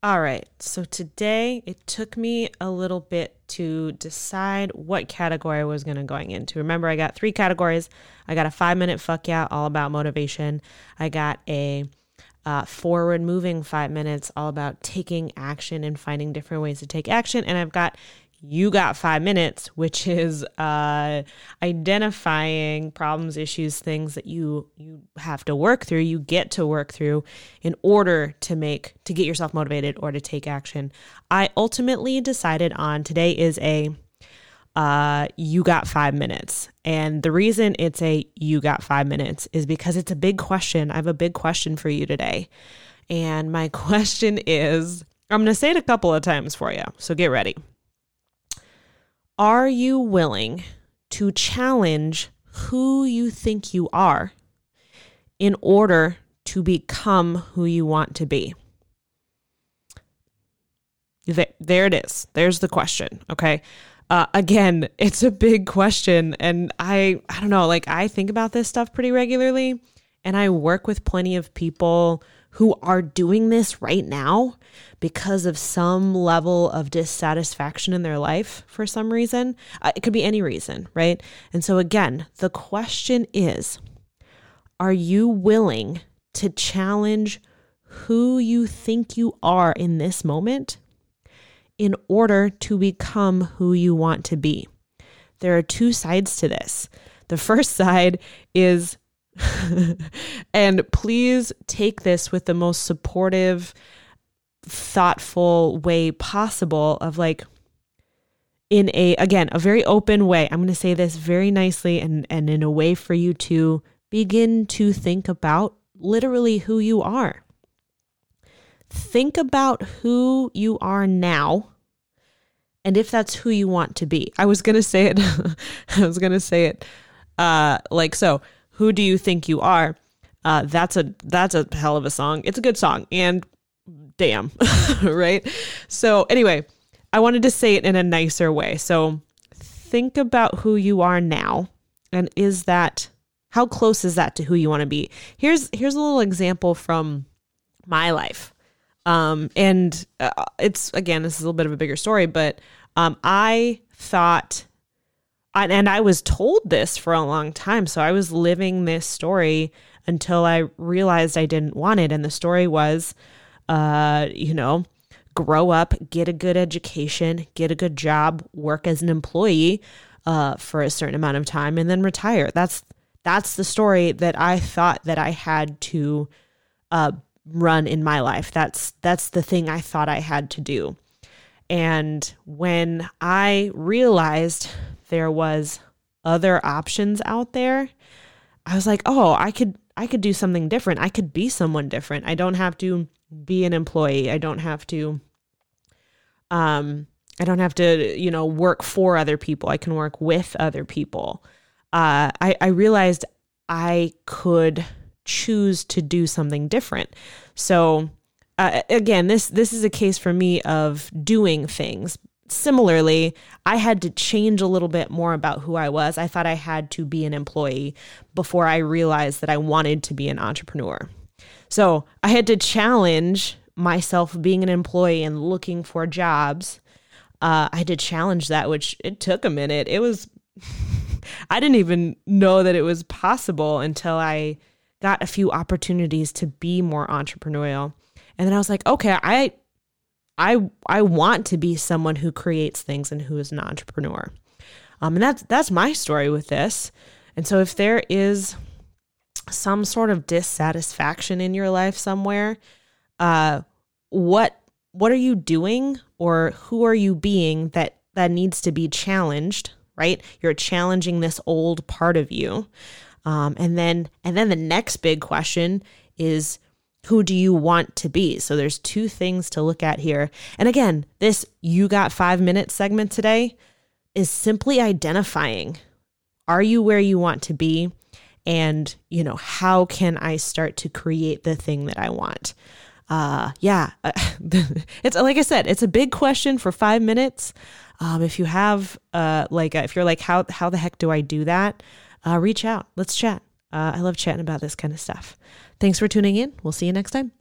All right. So today it took me a little bit to decide what category I was going to going into. Remember, I got three categories. I got a five minute fuck yeah, all about motivation. I got a uh, forward moving five minutes, all about taking action and finding different ways to take action. And I've got you got five minutes, which is uh, identifying problems, issues, things that you you have to work through, you get to work through in order to make to get yourself motivated or to take action. I ultimately decided on today is a uh, you got five minutes. And the reason it's a you got five minutes is because it's a big question. I have a big question for you today. And my question is I'm going to say it a couple of times for you. So get ready. Are you willing to challenge who you think you are in order to become who you want to be? There it is. There's the question. Okay. Uh, again, it's a big question. And I, I don't know, like I think about this stuff pretty regularly and I work with plenty of people who are doing this right now because of some level of dissatisfaction in their life for some reason. Uh, it could be any reason, right? And so, again, the question is are you willing to challenge who you think you are in this moment in order to become who you want to be? There are two sides to this. The first side is and please take this with the most supportive, thoughtful way possible of like in a again, a very open way. I'm going to say this very nicely and and in a way for you to begin to think about literally who you are. Think about who you are now and if that's who you want to be. I was going to say it I was going to say it uh like so who do you think you are? Uh, that's a that's a hell of a song. It's a good song, and damn, right? So anyway, I wanted to say it in a nicer way. So think about who you are now, and is that how close is that to who you want to be? Here's here's a little example from my life. Um, and uh, it's again, this is a little bit of a bigger story, but um, I thought and I was told this for a long time. So I was living this story until I realized I didn't want it. And the story was, uh, you know, grow up, get a good education, get a good job, work as an employee uh, for a certain amount of time, and then retire. That's that's the story that I thought that I had to uh, run in my life. That's that's the thing I thought I had to do. And when I realized there was other options out there, I was like, "Oh, I could I could do something different. I could be someone different. I don't have to be an employee. I don't have to um I don't have to, you know, work for other people. I can work with other people. Uh, I, I realized I could choose to do something different. So uh, again, this this is a case for me of doing things. Similarly, I had to change a little bit more about who I was. I thought I had to be an employee before I realized that I wanted to be an entrepreneur. So I had to challenge myself being an employee and looking for jobs. Uh, I had to challenge that, which it took a minute. It was, I didn't even know that it was possible until I got a few opportunities to be more entrepreneurial. And then I was like, okay, I I I want to be someone who creates things and who is an entrepreneur. Um, and that's that's my story with this. And so if there is some sort of dissatisfaction in your life somewhere, uh, what what are you doing or who are you being that that needs to be challenged? Right, you're challenging this old part of you, um, and then and then the next big question is who do you want to be? So there's two things to look at here. And again, this you got 5 minutes segment today is simply identifying are you where you want to be and, you know, how can I start to create the thing that I want? Uh yeah, it's like I said, it's a big question for 5 minutes. Um if you have uh like if you're like how how the heck do I do that? Uh reach out. Let's chat. Uh, I love chatting about this kind of stuff. Thanks for tuning in. We'll see you next time.